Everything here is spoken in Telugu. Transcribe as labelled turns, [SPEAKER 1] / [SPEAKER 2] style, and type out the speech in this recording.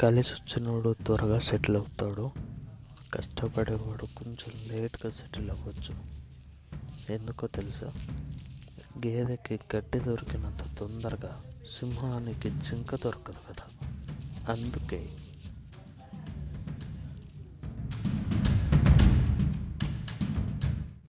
[SPEAKER 1] కలిసి వచ్చినోడు త్వరగా సెటిల్ అవుతాడు. కష్టపడేవాడు కొంచెం లేట్గా సెటిల్ అవ్వచ్చు. ఎందుకో తెలుసా? గేదెకి గడ్డి దొరికినంత తొందరగా సింహానికి జింక దొరకదు కదా. అందుకే